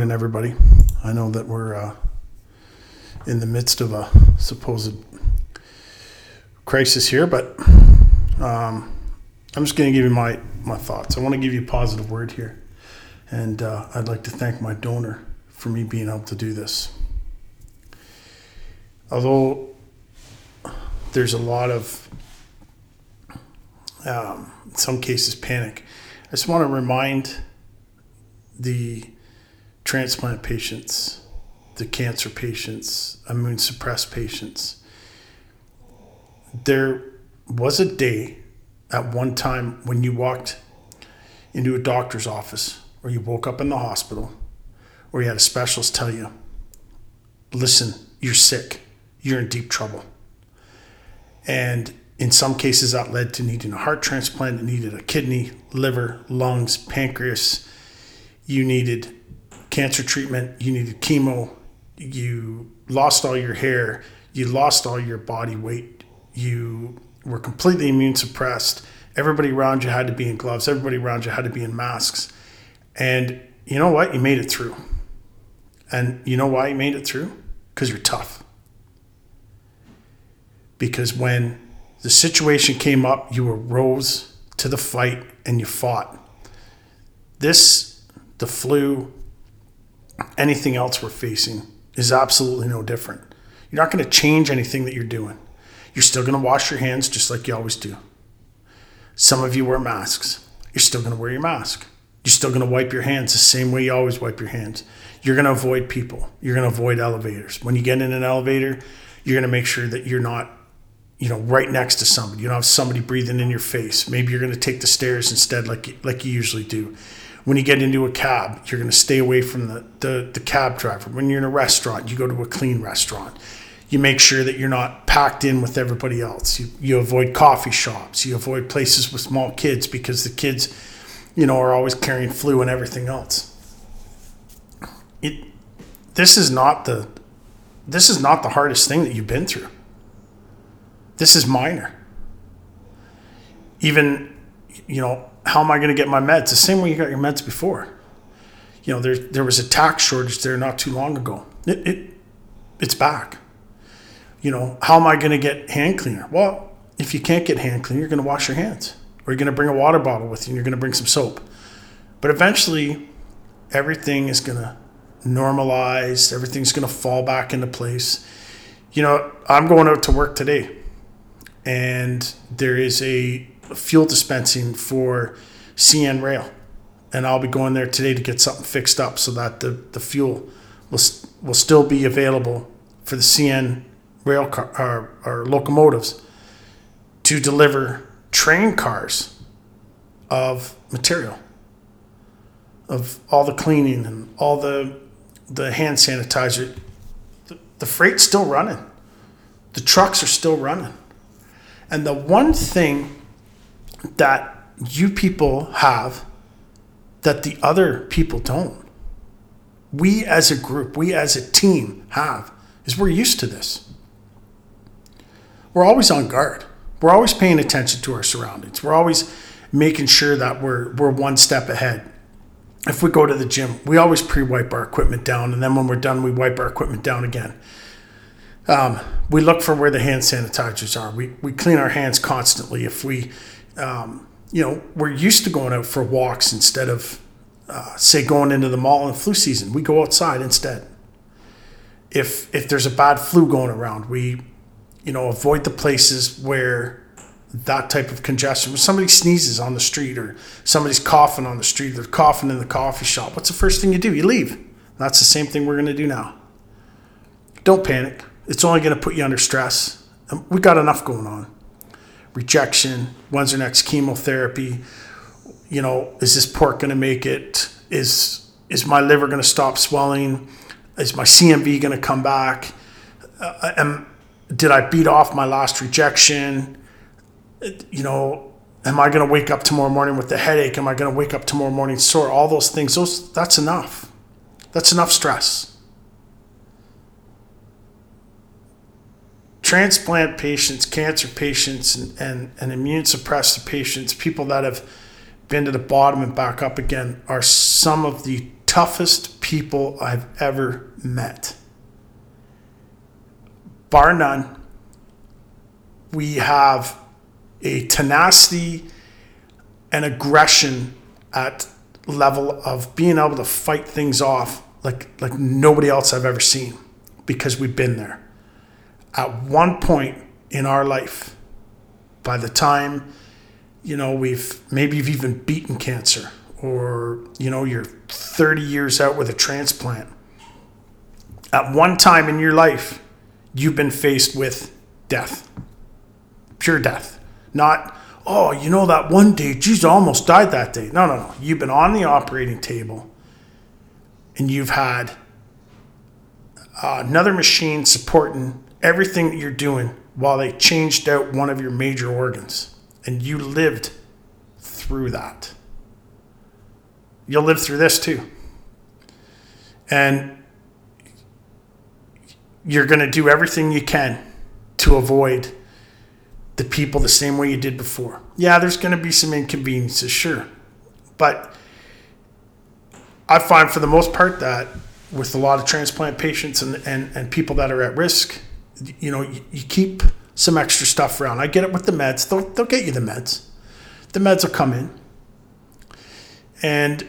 and everybody. I know that we're uh, in the midst of a supposed crisis here, but um, I'm just going to give you my, my thoughts. I want to give you a positive word here. And uh, I'd like to thank my donor for me being able to do this. Although there's a lot of, um, in some cases, panic, I just want to remind the transplant patients, the cancer patients, immune suppressed patients. There was a day at one time when you walked into a doctor's office or you woke up in the hospital or you had a specialist tell you, listen, you're sick, you're in deep trouble. And in some cases, that led to needing a heart transplant. It needed a kidney, liver, lungs, pancreas. You needed cancer treatment, you needed chemo, you lost all your hair, you lost all your body weight, you were completely immune suppressed. Everybody around you had to be in gloves, everybody around you had to be in masks. And you know what? You made it through. And you know why you made it through? Because you're tough. Because when the situation came up, you arose to the fight and you fought. This, the flu, anything else we're facing is absolutely no different. You're not going to change anything that you're doing. You're still going to wash your hands just like you always do. Some of you wear masks. You're still going to wear your mask. You're still going to wipe your hands the same way you always wipe your hands. You're going to avoid people. You're going to avoid elevators. When you get in an elevator, you're going to make sure that you're not, you know, right next to somebody. You don't have somebody breathing in your face. Maybe you're going to take the stairs instead, like like you usually do. When you get into a cab, you're going to stay away from the, the, the cab driver. When you're in a restaurant, you go to a clean restaurant. You make sure that you're not packed in with everybody else. You, you avoid coffee shops. You avoid places with small kids because the kids, you know, are always carrying flu and everything else. It, this is not the, this is not the hardest thing that you've been through. This is minor. Even, you know, how am I going to get my meds? The same way you got your meds before. You know, there there was a tac shortage there not too long ago. It, it it's back. You know, how am I going to get hand cleaner? Well, if you can't get hand cleaner, you're going to wash your hands, or you're going to bring a water bottle with you, and you're going to bring some soap. But eventually, everything is going to normalize. Everything's going to fall back into place. You know, I'm going out to work today, and there is a fuel dispensing for CN Rail, and I'll be going there today to get something fixed up so that the, the fuel will will still be available for the CN rail car or, or locomotives to deliver train cars of material of all the cleaning and all the the hand sanitizer. The, the freight's still running. The trucks are still running. And the one thing that you people have that the other people don't. We as a group, we as a team have, is we're used to this. We're always on guard. We're always paying attention to our surroundings. We're always making sure that we're we're one step ahead. If we go to the gym, we always pre-wipe our equipment down, and then when we're done, we wipe our equipment down again. Um, we look for where the hand sanitizers are. We we clean our hands constantly. If we um, you know, we're used to going out for walks instead of, uh, say, going into the mall in flu season. We go outside instead. If if there's a bad flu going around, we, you know, avoid the places where that type of congestion. When somebody sneezes on the street or somebody's coughing on the street, they're coughing in the coffee shop. What's the first thing you do? You leave. That's the same thing we're going to do now. Don't panic. It's only going to put you under stress. We got enough going on rejection, when's their next chemotherapy, you know, is this port going to make it? Is is my liver going to stop swelling? Is my CMV going to come back? Uh, am, did I beat off my last rejection? You know, am I going to wake up tomorrow morning with a headache? Am I going to wake up tomorrow morning sore? All those things, those that's enough. That's enough stress. Transplant patients, cancer patients, and, and, and immune suppressed patients, people that have been to the bottom and back up again, are some of the toughest people I've ever met. Bar none, we have a tenacity and aggression at level of being able to fight things off like like nobody else I've ever seen because we've been there. At one point in our life, by the time you know we've maybe you've even beaten cancer or you know you're 30 years out with a transplant. At one time in your life, you've been faced with death. Pure death. Not oh, you know that one day, Jesus almost died that day. No, no, no. You've been on the operating table and you've had uh, another machine supporting everything that you're doing while they changed out one of your major organs. And you lived through that. You'll live through this too. And you're going to do everything you can to avoid the people the same way you did before. Yeah, there's going to be some inconveniences, sure. But I find for the most part that with a lot of transplant patients and, and, and people that are at risk, you know, you, you keep some extra stuff around. I get it with the meds. They'll, they'll get you the meds. The meds will come in. And,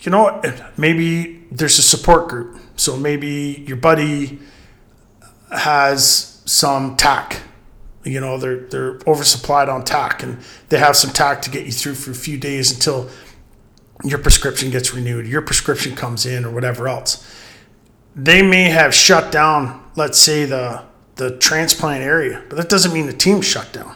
you know, maybe there's a support group. So maybe your buddy has some tac you know they're they're oversupplied on tac and they have some tac to get you through for a few days until your prescription gets renewed your prescription comes in or whatever else they may have shut down let's say the the transplant area but that doesn't mean the team's shut down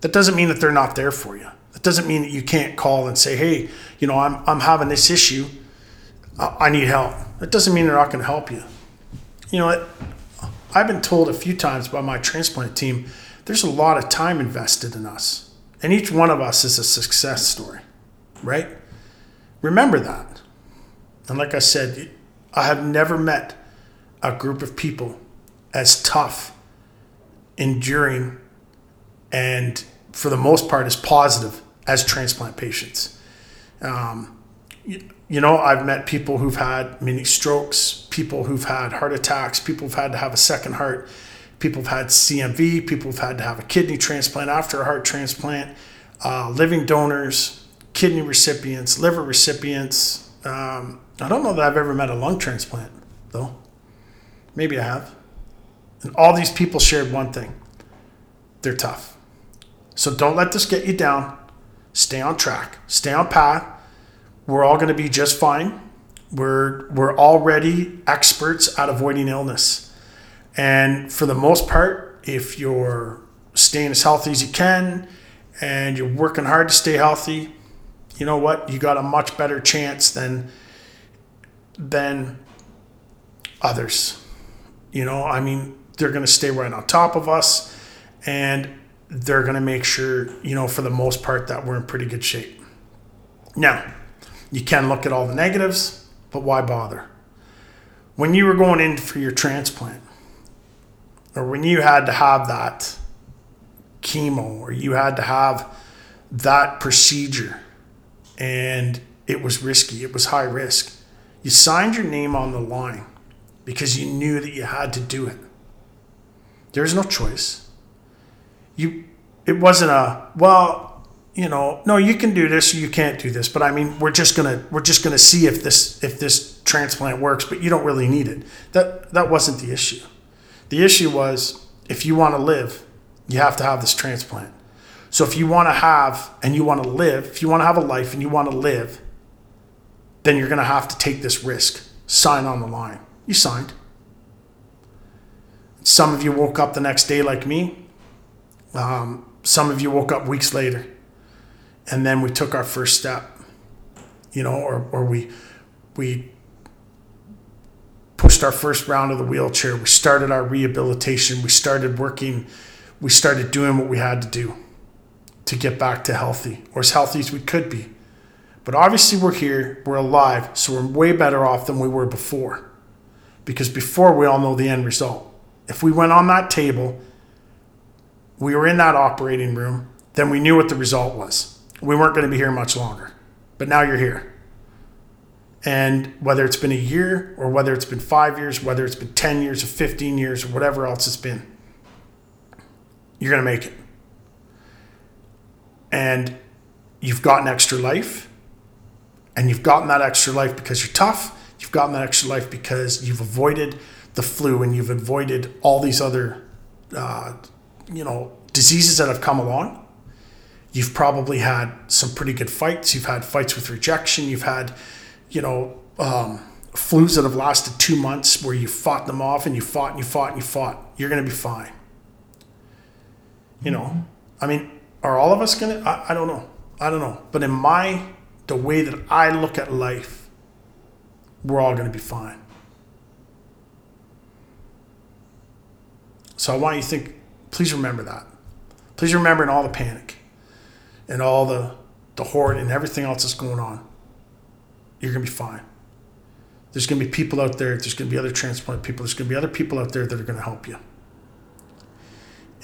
that doesn't mean that they're not there for you that doesn't mean that you can't call and say hey you know i'm, I'm having this issue i need help that doesn't mean they're not going to help you you know what I've been told a few times by my transplant team there's a lot of time invested in us. And each one of us is a success story, right? Remember that. And like I said, I have never met a group of people as tough, enduring, and for the most part as positive as transplant patients. Um, you know, I've met people who've had mini strokes, people who've had heart attacks, people who've had to have a second heart, people who've had CMV, people who've had to have a kidney transplant after a heart transplant, uh, living donors, kidney recipients, liver recipients. Um, I don't know that I've ever met a lung transplant, though. Maybe I have. And all these people shared one thing they're tough. So don't let this get you down. Stay on track, stay on path we're all going to be just fine. We're we're already experts at avoiding illness. And for the most part, if you're staying as healthy as you can and you're working hard to stay healthy, you know what? You got a much better chance than than others. You know, I mean, they're going to stay right on top of us and they're going to make sure, you know, for the most part that we're in pretty good shape. Now, you can look at all the negatives, but why bother? When you were going in for your transplant, or when you had to have that chemo, or you had to have that procedure, and it was risky, it was high risk, you signed your name on the line because you knew that you had to do it. There's no choice. You, it wasn't a well you know, no, you can do this, you can't do this. But I mean, we're just gonna we're just gonna see if this if this transplant works, but you don't really need it. That that wasn't the issue. The issue was if you want to live, you have to have this transplant. So if you want to have and you want to live, if you want to have a life and you want to live, then you're gonna have to take this risk. Sign on the line. You signed. Some of you woke up the next day like me. Um, some of you woke up weeks later. And then we took our first step you know or, or we we pushed our first round of the wheelchair. We started our rehabilitation. We started working. We started doing what we had to do to get back to healthy or as healthy as we could be. But obviously we're here we're alive so we're way better off than we were before. Because before we all know the end result if we went on that table we were in that operating room then we knew what the result was we weren't going to be here much longer. But now you're here. And whether it's been a year or whether it's been five years, whether it's been 10 years or 15 years or whatever else it's been, you're going to make it. And you've gotten extra life. And you've gotten that extra life because you're tough. You've gotten that extra life because you've avoided the flu and you've avoided all these other, uh, you know, diseases that have come along. You've probably had some pretty good fights. You've had fights with rejection. You've had, you know, um, flus that have lasted two months where you fought them off and you fought and you fought and you fought. You're going to be fine. You know, I mean, are all of us going to? I don't know. I don't know. But in my, the way that I look at life, we're all going to be fine. So I want you to think, please remember that. Please remember in all the panic and all the, the horde and everything else that's going on, you're going to be fine. There's going to be people out there, there's going to be other transplant people, there's going to be other people out there that are going to help you.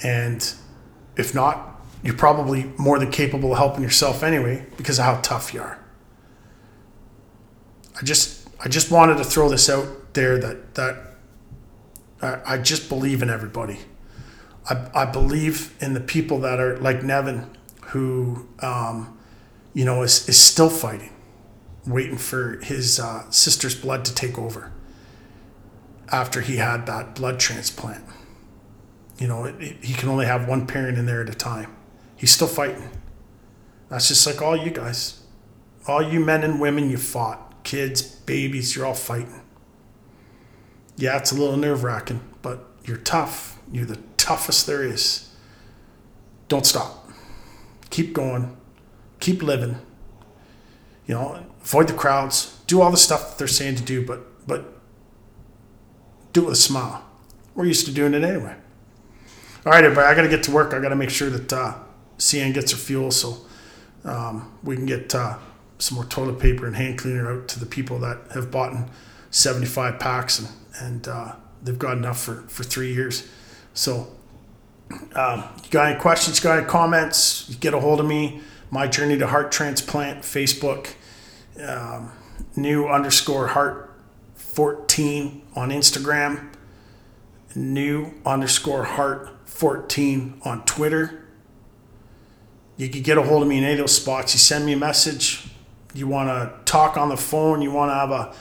And if not, you're probably more than capable of helping yourself anyway because of how tough you are. I just I just wanted to throw this out there that that I, I just believe in everybody. I, I believe in the people that are like Nevin, who um, you know is, is still fighting, waiting for his uh, sister's blood to take over after he had that blood transplant. You know, it, it, he can only have one parent in there at a time. He's still fighting. That's just like all you guys. All you men and women you fought, kids, babies, you're all fighting. Yeah, it's a little nerve wracking, but you're tough. You're the toughest there is. Don't stop. Keep going. Keep living. You know, avoid the crowds. Do all the stuff that they're saying to do, but but do it with a smile. We're used to doing it anyway. All right, everybody, I got to get to work. I got to make sure that uh, CN gets her fuel so um, we can get uh, some more toilet paper and hand cleaner out to the people that have bought 75 packs and, and uh, they've got enough for, for three years. So, um, you got any questions, got any comments, get a hold of me. My Journey to Heart Transplant, Facebook, um, new underscore heart 14 on Instagram, new underscore heart 14 on Twitter. You can get a hold of me in any of those spots. You send me a message. You want to talk on the phone. You want to have a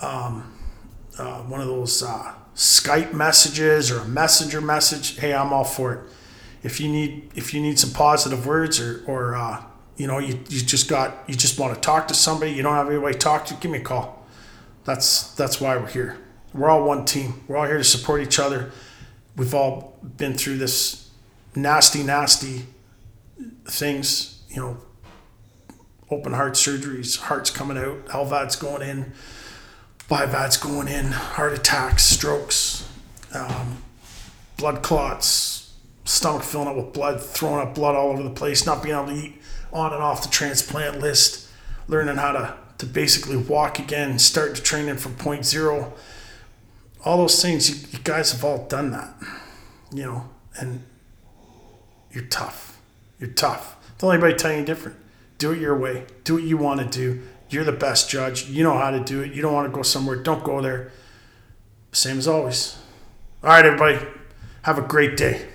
um, uh, one of those uh, Skype messages or a messenger message. Hey, I'm all for it. If you need if you need some positive words or or uh, you know you, you just got you just want to talk to somebody you don't have anybody to talk to give me a call. That's that's why we're here. We're all one team. We're all here to support each other we've all been through this nasty, nasty things, you know, open heart surgeries, hearts coming out, LVADs going in, BiVADs going in, heart attacks, strokes, um, blood clots, stomach filling up with blood, throwing up blood all over the place, not being able to eat on and off the transplant list, learning how to, to basically walk again, start to training from point zero all those things, you, you guys have all done that, you know, and you're tough. You're tough. Don't let anybody tell you different. Do it your way. Do what you want to do. You're the best judge. You know how to do it. You don't want to go somewhere. Don't go there. Same as always. All right, everybody. Have a great day.